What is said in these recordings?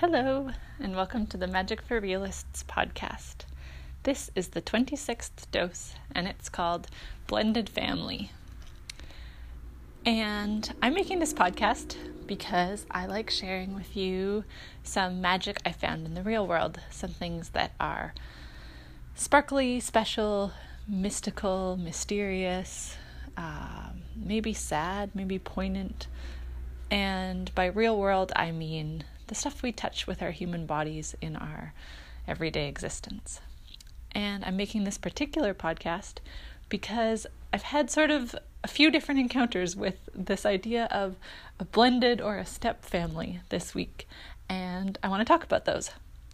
Hello, and welcome to the Magic for Realists podcast. This is the 26th dose, and it's called Blended Family. And I'm making this podcast because I like sharing with you some magic I found in the real world, some things that are sparkly, special, mystical, mysterious, um, maybe sad, maybe poignant. And by real world, I mean the stuff we touch with our human bodies in our everyday existence. And I'm making this particular podcast because I've had sort of a few different encounters with this idea of a blended or a step family this week, and I want to talk about those.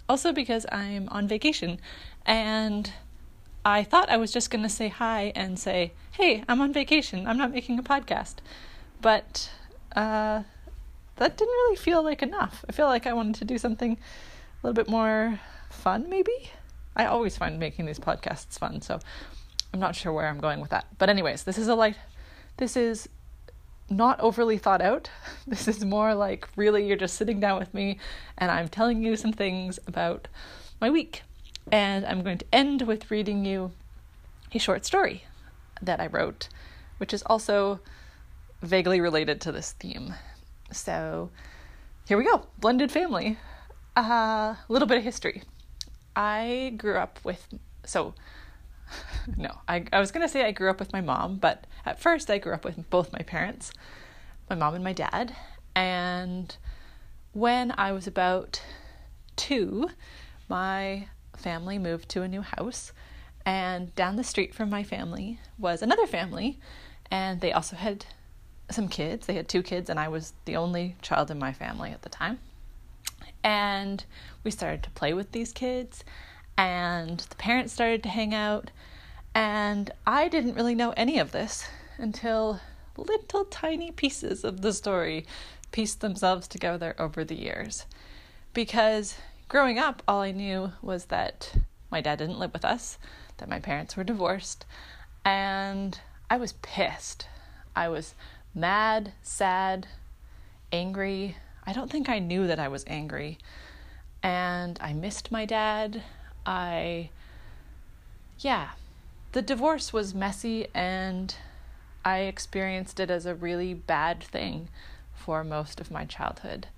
Also, because I'm on vacation and I thought I was just going to say hi and say, hey, I'm on vacation, I'm not making a podcast. But uh, that didn't really feel like enough. I feel like I wanted to do something a little bit more fun, maybe. I always find making these podcasts fun, so I'm not sure where I'm going with that. But, anyways, this is a light, this is not overly thought out. This is more like really you're just sitting down with me and I'm telling you some things about my week. And I'm going to end with reading you a short story that I wrote, which is also vaguely related to this theme. So here we go blended family. A uh, little bit of history. I grew up with, so no, I, I was going to say I grew up with my mom, but at first I grew up with both my parents, my mom and my dad. And when I was about two, my family moved to a new house. And down the street from my family was another family, and they also had some kids. They had two kids, and I was the only child in my family at the time. And we started to play with these kids, and the parents started to hang out. And I didn't really know any of this until little tiny pieces of the story pieced themselves together over the years. Because growing up, all I knew was that my dad didn't live with us, that my parents were divorced, and I was pissed. I was mad, sad, angry. I don't think I knew that I was angry. And I missed my dad. I, yeah, the divorce was messy and I experienced it as a really bad thing for most of my childhood.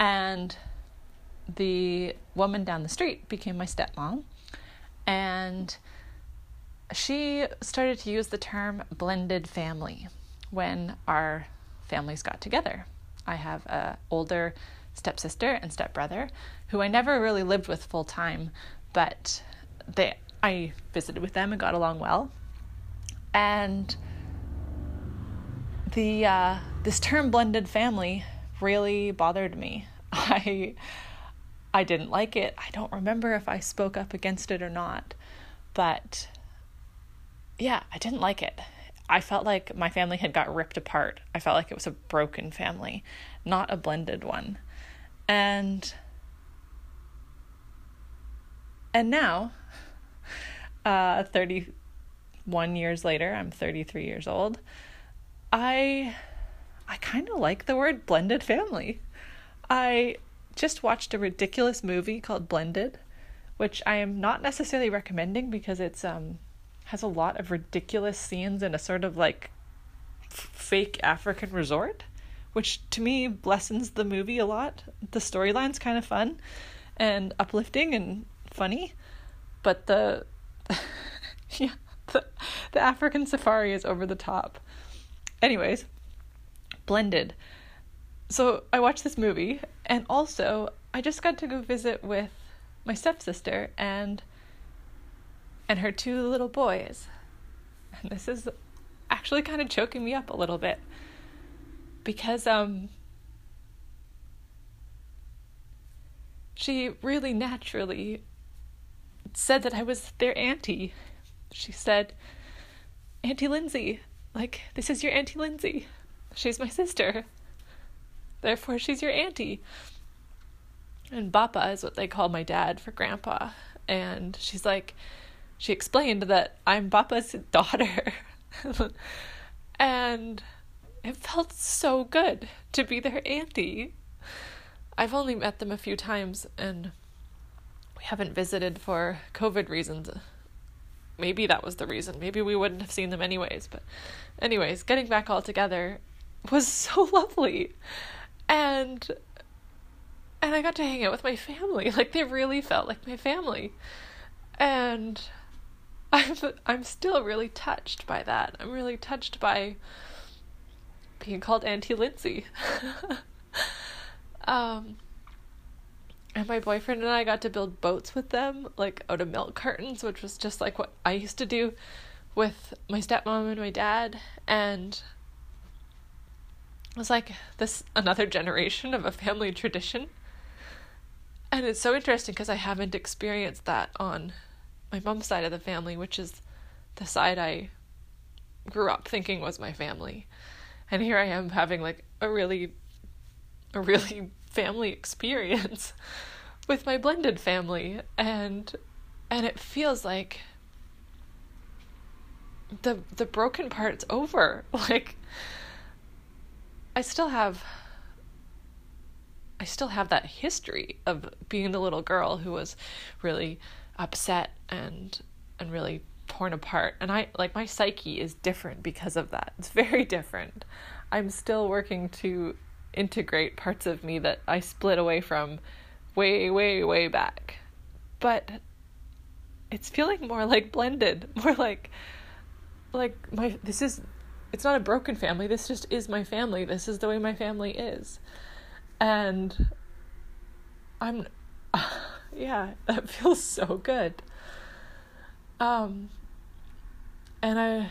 And the woman down the street became my stepmom. And she started to use the term blended family when our families got together. I have a older stepsister and stepbrother who I never really lived with full time, but they I visited with them and got along well. And the uh, this term blended family really bothered me. I I didn't like it. I don't remember if I spoke up against it or not, but yeah, I didn't like it. I felt like my family had got ripped apart. I felt like it was a broken family, not a blended one. And and now uh 31 years later, I'm 33 years old. I I kind of like the word blended family. I just watched a ridiculous movie called Blended, which I am not necessarily recommending because it's um has a lot of ridiculous scenes in a sort of like fake African resort, which to me lessens the movie a lot. The storyline's kind of fun and uplifting and funny, but the yeah, the, the African safari is over the top. Anyways, blended. So I watched this movie and also I just got to go visit with my stepsister and and her two little boys. And this is actually kind of choking me up a little bit because um she really naturally said that I was their auntie. She said, Auntie Lindsay, like, this is your Auntie Lindsay. She's my sister. Therefore, she's your auntie. And Bappa is what they call my dad for grandpa. And she's like, she explained that I'm Bappa's daughter. and it felt so good to be their auntie. I've only met them a few times and we haven't visited for COVID reasons. Maybe that was the reason. Maybe we wouldn't have seen them anyways. But, anyways, getting back all together was so lovely. And and I got to hang out with my family. Like they really felt like my family. And I'm I'm still really touched by that. I'm really touched by being called Auntie Lindsay. um and my boyfriend and I got to build boats with them, like out of milk cartons, which was just like what I used to do with my stepmom and my dad. And it was like this another generation of a family tradition. And it's so interesting because I haven't experienced that on my mom's side of the family, which is the side I grew up thinking was my family. And here I am having like a really a really family experience with my blended family and and it feels like the the broken part's over like i still have i still have that history of being the little girl who was really upset and and really torn apart and i like my psyche is different because of that it's very different i'm still working to integrate parts of me that I split away from way, way, way back. But it's feeling more like blended, more like like my this is it's not a broken family, this just is my family. This is the way my family is. And I'm yeah, that feels so good. Um and I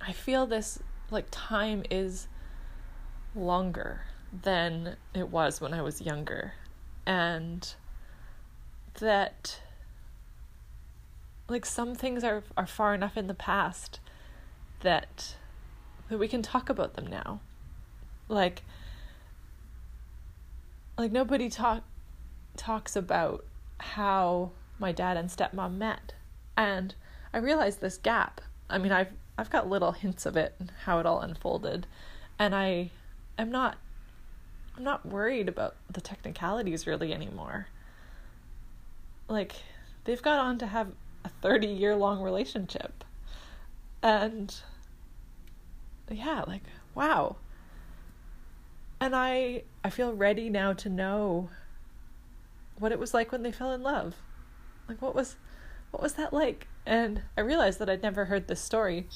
I feel this like time is longer than it was when I was younger. And that like some things are are far enough in the past that that we can talk about them now. Like like nobody talk talks about how my dad and stepmom met. And I realized this gap. I mean, I've I've got little hints of it and how it all unfolded. And I I'm not I'm not worried about the technicalities really anymore. Like they've got on to have a 30 year long relationship. And yeah, like wow. And I I feel ready now to know what it was like when they fell in love. Like what was what was that like? And I realized that I'd never heard this story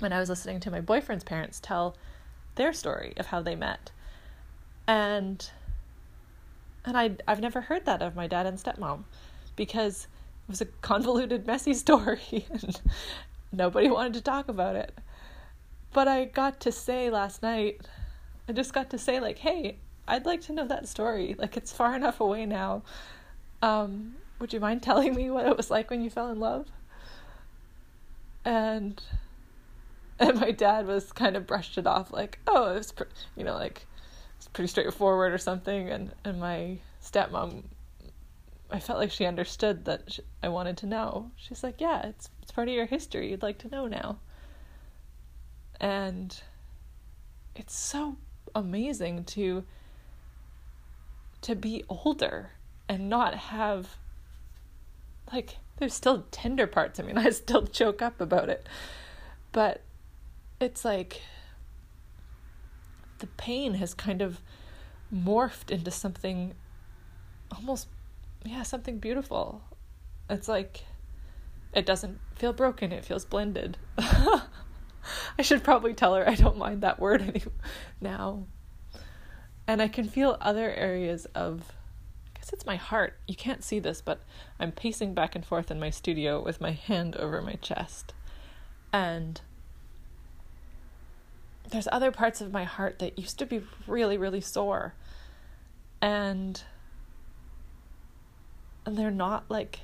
when I was listening to my boyfriend's parents tell their story of how they met. And and I I've never heard that of my dad and stepmom because it was a convoluted messy story and nobody wanted to talk about it. But I got to say last night I just got to say like, "Hey, I'd like to know that story. Like it's far enough away now. Um, would you mind telling me what it was like when you fell in love?" And and my dad was kind of brushed it off like oh it's pre-, you know like it's pretty straightforward or something and and my stepmom I felt like she understood that she, I wanted to know. She's like, "Yeah, it's it's part of your history. You'd like to know now." And it's so amazing to to be older and not have like there's still tender parts. I mean, I still choke up about it. But it's like the pain has kind of morphed into something almost yeah something beautiful it's like it doesn't feel broken it feels blended i should probably tell her i don't mind that word any now and i can feel other areas of i guess it's my heart. You can't see this but i'm pacing back and forth in my studio with my hand over my chest. And there's other parts of my heart that used to be really really sore. And and they're not like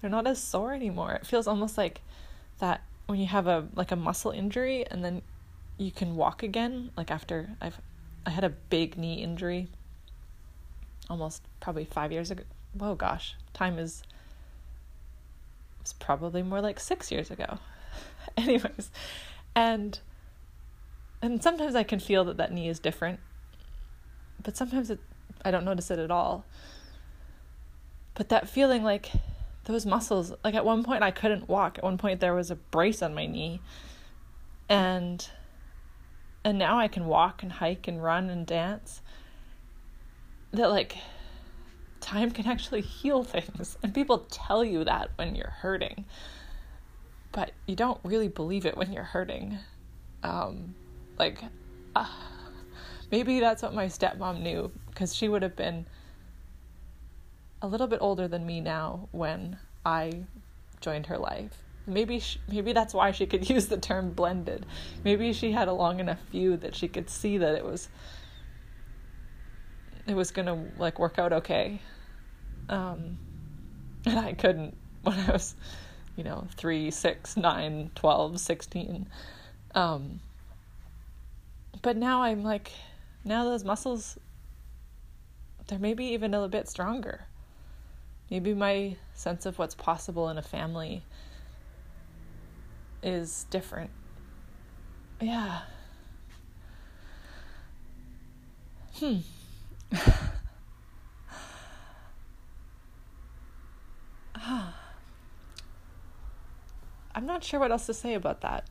they're not as sore anymore. It feels almost like that when you have a like a muscle injury and then you can walk again like after I've I had a big knee injury almost probably 5 years ago oh gosh time is it's probably more like 6 years ago anyways and and sometimes I can feel that that knee is different but sometimes it, I don't notice it at all. But that feeling like those muscles, like at one point I couldn't walk. At one point there was a brace on my knee. And and now I can walk and hike and run and dance. That like time can actually heal things. And people tell you that when you're hurting. But you don't really believe it when you're hurting. Um, like, uh, maybe that's what my stepmom knew, because she would have been a little bit older than me now when I joined her life. Maybe she, maybe that's why she could use the term blended. Maybe she had a long enough view that she could see that it was it was gonna like work out okay. Um, and I couldn't when I was, you know, three, six, nine, twelve, sixteen. Um, but now I'm like, now those muscles, they're maybe even a little bit stronger. Maybe my sense of what's possible in a family is different. Yeah. Hmm. Ah. I'm not sure what else to say about that.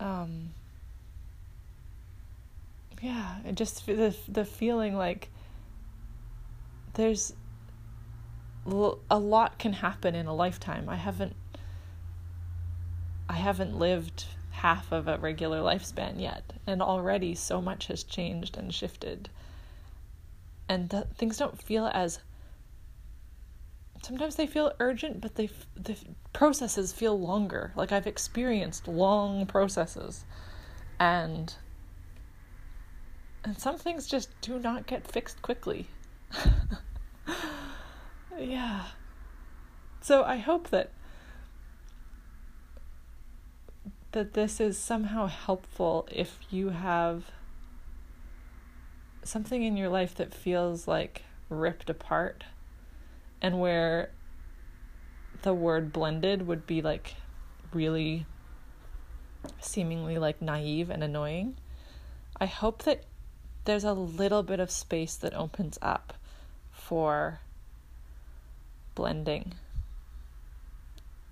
Um, yeah, just the the feeling like there's a lot can happen in a lifetime. I haven't I haven't lived half of a regular lifespan yet, and already so much has changed and shifted. And th- things don't feel as sometimes they feel urgent, but they the processes feel longer. Like I've experienced long processes, and and some things just do not get fixed quickly. yeah. So I hope that that this is somehow helpful if you have something in your life that feels like ripped apart and where the word blended would be like really seemingly like naive and annoying. I hope that there's a little bit of space that opens up for blending.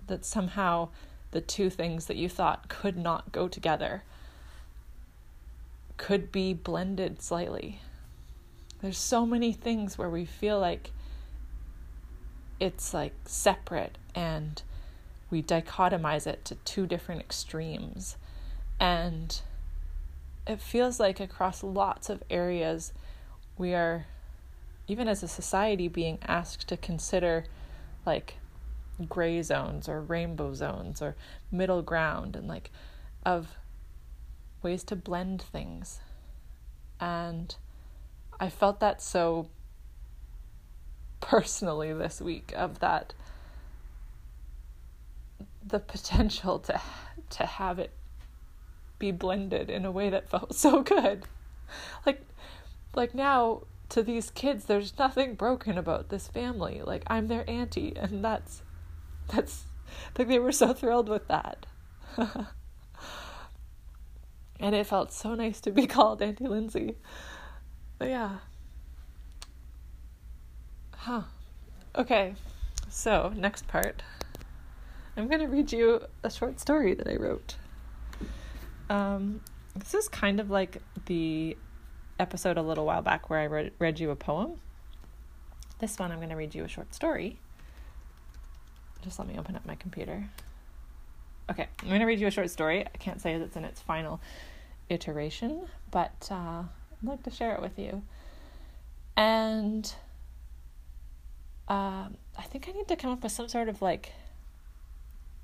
That somehow the two things that you thought could not go together could be blended slightly. There's so many things where we feel like it's like separate and we dichotomize it to two different extremes. And it feels like across lots of areas, we are, even as a society, being asked to consider like gray zones or rainbow zones or middle ground and like of ways to blend things. And I felt that so personally this week of that the potential to to have it be blended in a way that felt so good. Like like now to these kids there's nothing broken about this family. Like I'm their auntie and that's that's like they were so thrilled with that. and it felt so nice to be called Auntie Lindsay. But yeah. Huh. Okay, so next part. I'm going to read you a short story that I wrote. Um, this is kind of like the episode a little while back where I read, read you a poem. This one, I'm going to read you a short story. Just let me open up my computer. Okay, I'm going to read you a short story. I can't say it's in its final iteration, but uh, I'd like to share it with you. And um, I think I need to come up with some sort of like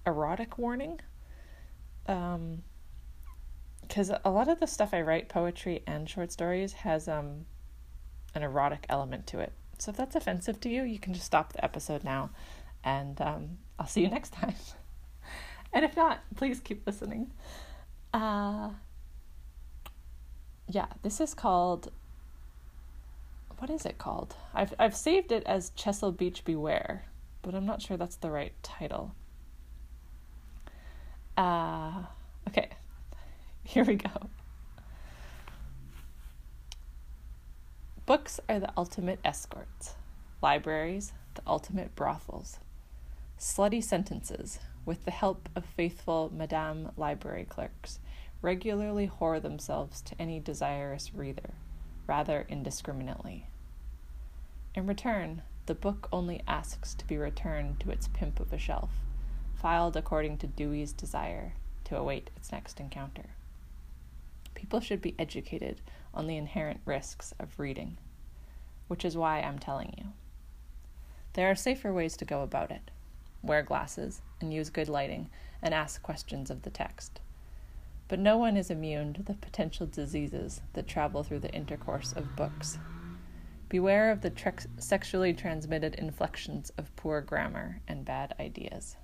erotic warning. Um, because a lot of the stuff I write, poetry and short stories, has um, an erotic element to it. So if that's offensive to you, you can just stop the episode now, and um, I'll see you next time. and if not, please keep listening. Uh, yeah, this is called what is it called? I've I've saved it as Chesil Beach Beware, but I'm not sure that's the right title. Uh okay. Here we go. Books are the ultimate escorts, libraries, the ultimate brothels. Slutty sentences, with the help of faithful Madame Library clerks, regularly whore themselves to any desirous reader, rather indiscriminately. In return, the book only asks to be returned to its pimp of a shelf, filed according to Dewey's desire, to await its next encounter. People should be educated on the inherent risks of reading, which is why I'm telling you. There are safer ways to go about it. Wear glasses and use good lighting and ask questions of the text. But no one is immune to the potential diseases that travel through the intercourse of books. Beware of the tre- sexually transmitted inflections of poor grammar and bad ideas.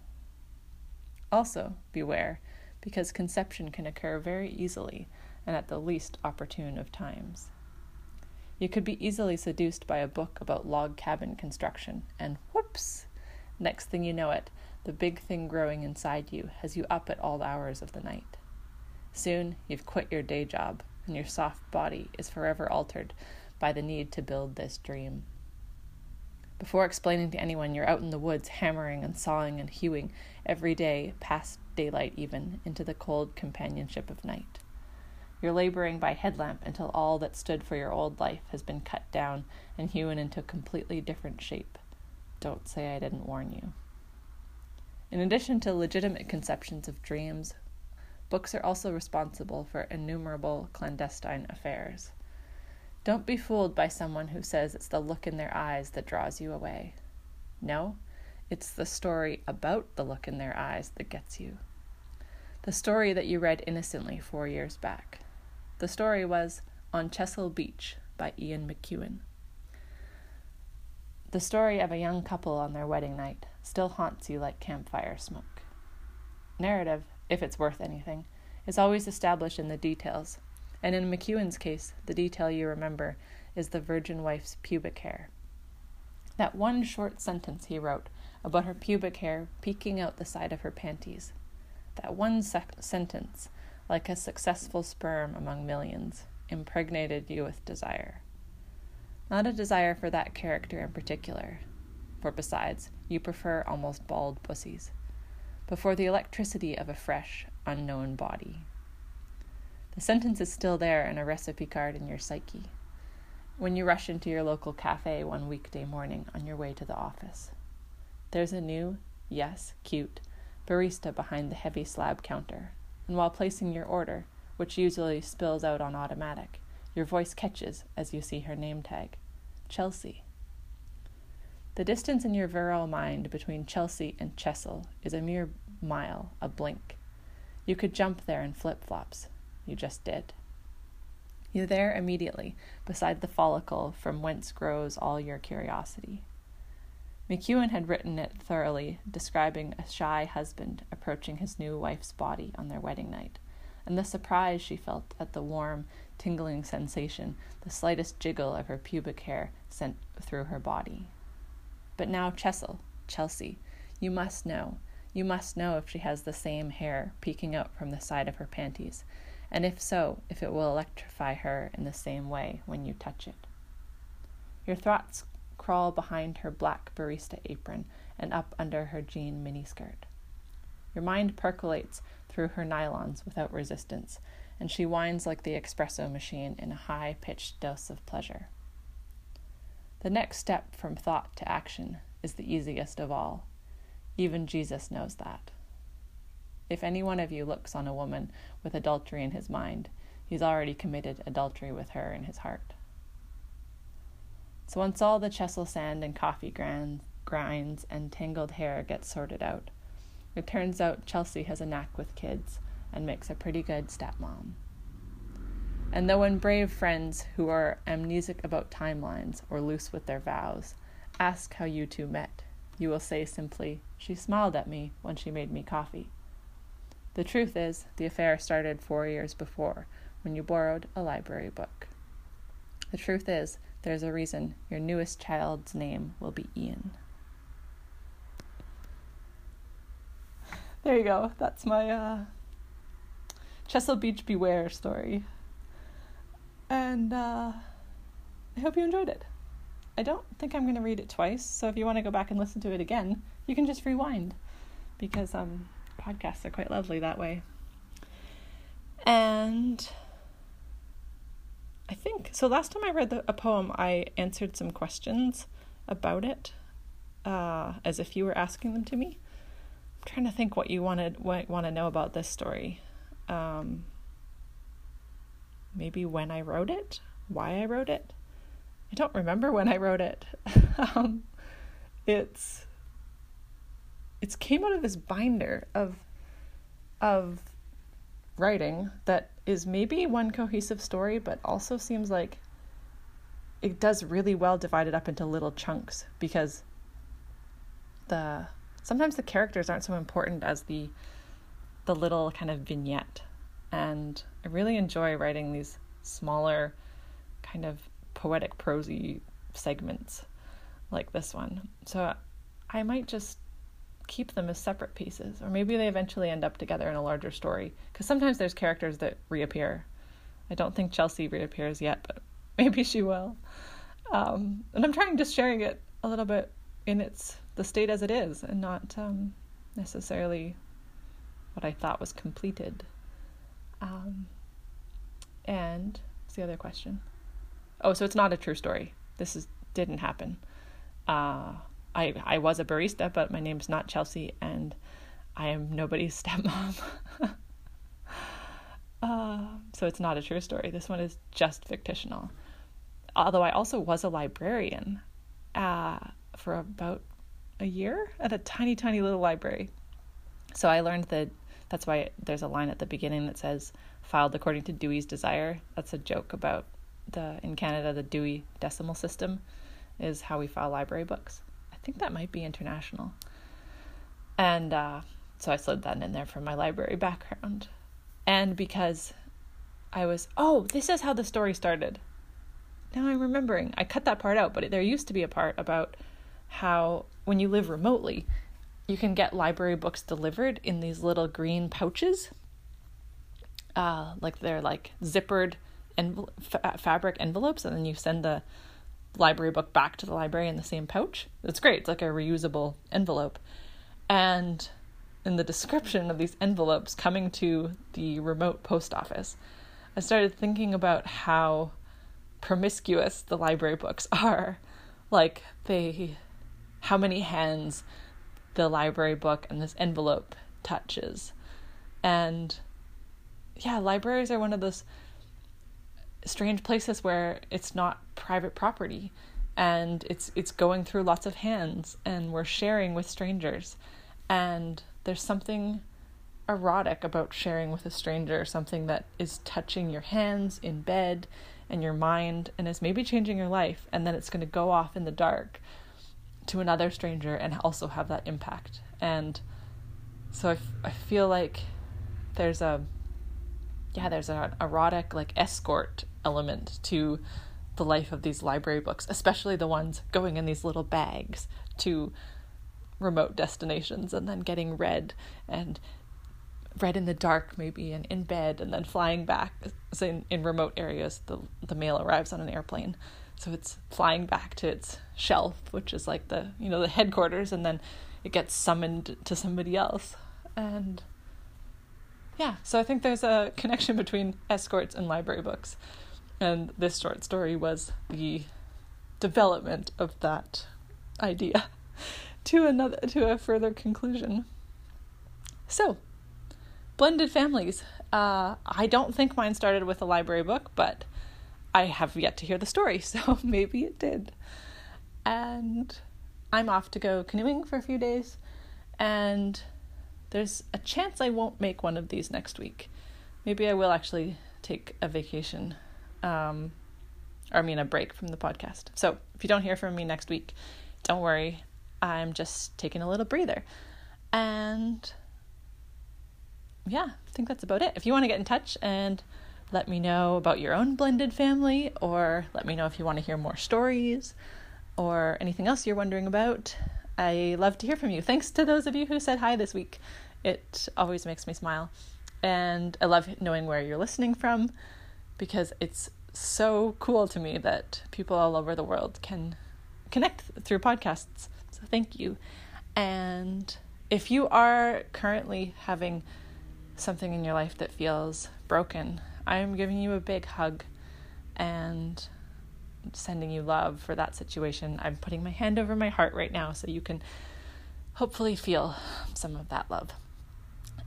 Also, beware, because conception can occur very easily and at the least opportune of times. You could be easily seduced by a book about log cabin construction, and whoops! Next thing you know it, the big thing growing inside you has you up at all hours of the night. Soon you've quit your day job, and your soft body is forever altered by the need to build this dream. Before explaining to anyone, you're out in the woods hammering and sawing and hewing every day, past daylight even, into the cold companionship of night. You're laboring by headlamp until all that stood for your old life has been cut down and hewn into a completely different shape. Don't say I didn't warn you. In addition to legitimate conceptions of dreams, books are also responsible for innumerable clandestine affairs. Don't be fooled by someone who says it's the look in their eyes that draws you away. No, it's the story about the look in their eyes that gets you. The story that you read innocently four years back. The story was On Chesil Beach by Ian McEwan. The story of a young couple on their wedding night still haunts you like campfire smoke. Narrative, if it's worth anything, is always established in the details, and in McEwan's case, the detail you remember is the virgin wife's pubic hair. That one short sentence he wrote about her pubic hair peeking out the side of her panties. That one sec- sentence like a successful sperm among millions, impregnated you with desire. Not a desire for that character in particular, for besides, you prefer almost bald pussies, but for the electricity of a fresh, unknown body. The sentence is still there in a recipe card in your psyche when you rush into your local cafe one weekday morning on your way to the office. There's a new, yes, cute, barista behind the heavy slab counter and while placing your order, which usually spills out on automatic, your voice catches as you see her name tag Chelsea. The distance in your virile mind between Chelsea and Chesil is a mere mile, a blink. You could jump there in flip flops. You just did. You're there immediately, beside the follicle from whence grows all your curiosity. McEwan had written it thoroughly, describing a shy husband approaching his new wife's body on their wedding night, and the surprise she felt at the warm, tingling sensation the slightest jiggle of her pubic hair sent through her body. But now, Chesil, Chelsea, you must know, you must know if she has the same hair peeking out from the side of her panties, and if so, if it will electrify her in the same way when you touch it. Your thoughts crawl behind her black barista apron and up under her jean miniskirt. Your mind percolates through her nylons without resistance, and she whines like the espresso machine in a high pitched dose of pleasure. The next step from thought to action is the easiest of all. Even Jesus knows that. If any one of you looks on a woman with adultery in his mind, he's already committed adultery with her in his heart. So once all the Chesil sand and coffee grinds and tangled hair gets sorted out, it turns out Chelsea has a knack with kids and makes a pretty good stepmom. And though when brave friends who are amnesic about timelines or loose with their vows ask how you two met, you will say simply, She smiled at me when she made me coffee. The truth is, the affair started four years before, when you borrowed a library book. The truth is, there's a reason your newest child's name will be Ian. There you go. That's my uh, Chesil Beach Beware story. And uh, I hope you enjoyed it. I don't think I'm going to read it twice, so if you want to go back and listen to it again, you can just rewind because um, podcasts are quite lovely that way. And I think so. Last time I read the, a poem, I answered some questions about it, uh, as if you were asking them to me. I'm trying to think what you wanted, what want to know about this story. Um, maybe when I wrote it, why I wrote it. I don't remember when I wrote it. um, it's it's came out of this binder of of writing that is maybe one cohesive story, but also seems like it does really well divided up into little chunks because the sometimes the characters aren't so important as the the little kind of vignette and I really enjoy writing these smaller kind of poetic prosy segments like this one. So I might just keep them as separate pieces, or maybe they eventually end up together in a larger story. Because sometimes there's characters that reappear. I don't think Chelsea reappears yet, but maybe she will. Um, and I'm trying just sharing it a little bit in its the state as it is, and not um, necessarily what I thought was completed. Um, and what's the other question? Oh, so it's not a true story. This is didn't happen. Uh, I I was a barista, but my name's not Chelsea, and I am nobody's stepmom. uh, so it's not a true story. This one is just fictional. Although I also was a librarian uh, for about a year at a tiny, tiny little library. So I learned that that's why there's a line at the beginning that says filed according to Dewey's Desire. That's a joke about the in Canada the Dewey Decimal System is how we file library books I think that might be international. And uh, so I slid that in there from my library background. And because I was, oh, this is how the story started. Now I'm remembering. I cut that part out, but there used to be a part about how when you live remotely, you can get library books delivered in these little green pouches. Uh, like they're like zippered envel- fa- fabric envelopes, and then you send the library book back to the library in the same pouch. It's great. It's like a reusable envelope. And in the description of these envelopes coming to the remote post office, I started thinking about how promiscuous the library books are. Like they how many hands the library book and this envelope touches. And yeah, libraries are one of those strange places where it's not private property and it's it's going through lots of hands and we're sharing with strangers and there's something erotic about sharing with a stranger something that is touching your hands in bed and your mind and is maybe changing your life and then it's going to go off in the dark to another stranger and also have that impact. And so I, f- I feel like there's a yeah there's an erotic like escort element to the life of these library books, especially the ones going in these little bags to remote destinations and then getting read and read in the dark maybe and in bed and then flying back so in, in remote areas the the mail arrives on an airplane so it's flying back to its shelf which is like the you know the headquarters and then it gets summoned to somebody else and yeah so i think there's a connection between escorts and library books and this short story was the development of that idea to another to a further conclusion. So, blended families. Uh, I don't think mine started with a library book, but I have yet to hear the story, so maybe it did. And I'm off to go canoeing for a few days, and there's a chance I won't make one of these next week. Maybe I will actually take a vacation um, or I mean a break from the podcast. So if you don't hear from me next week, don't worry. I'm just taking a little breather. And yeah, I think that's about it. If you want to get in touch and let me know about your own blended family, or let me know if you want to hear more stories or anything else you're wondering about, I love to hear from you. Thanks to those of you who said hi this week. It always makes me smile. And I love knowing where you're listening from because it's so cool to me that people all over the world can connect through podcasts. So thank you. And if you are currently having something in your life that feels broken, I am giving you a big hug and sending you love for that situation. I'm putting my hand over my heart right now so you can hopefully feel some of that love.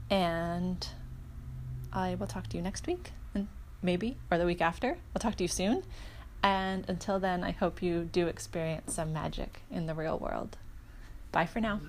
And I will talk to you next week, and maybe, or the week after. I'll talk to you soon. And until then, I hope you do experience some magic in the real world. Bye for now.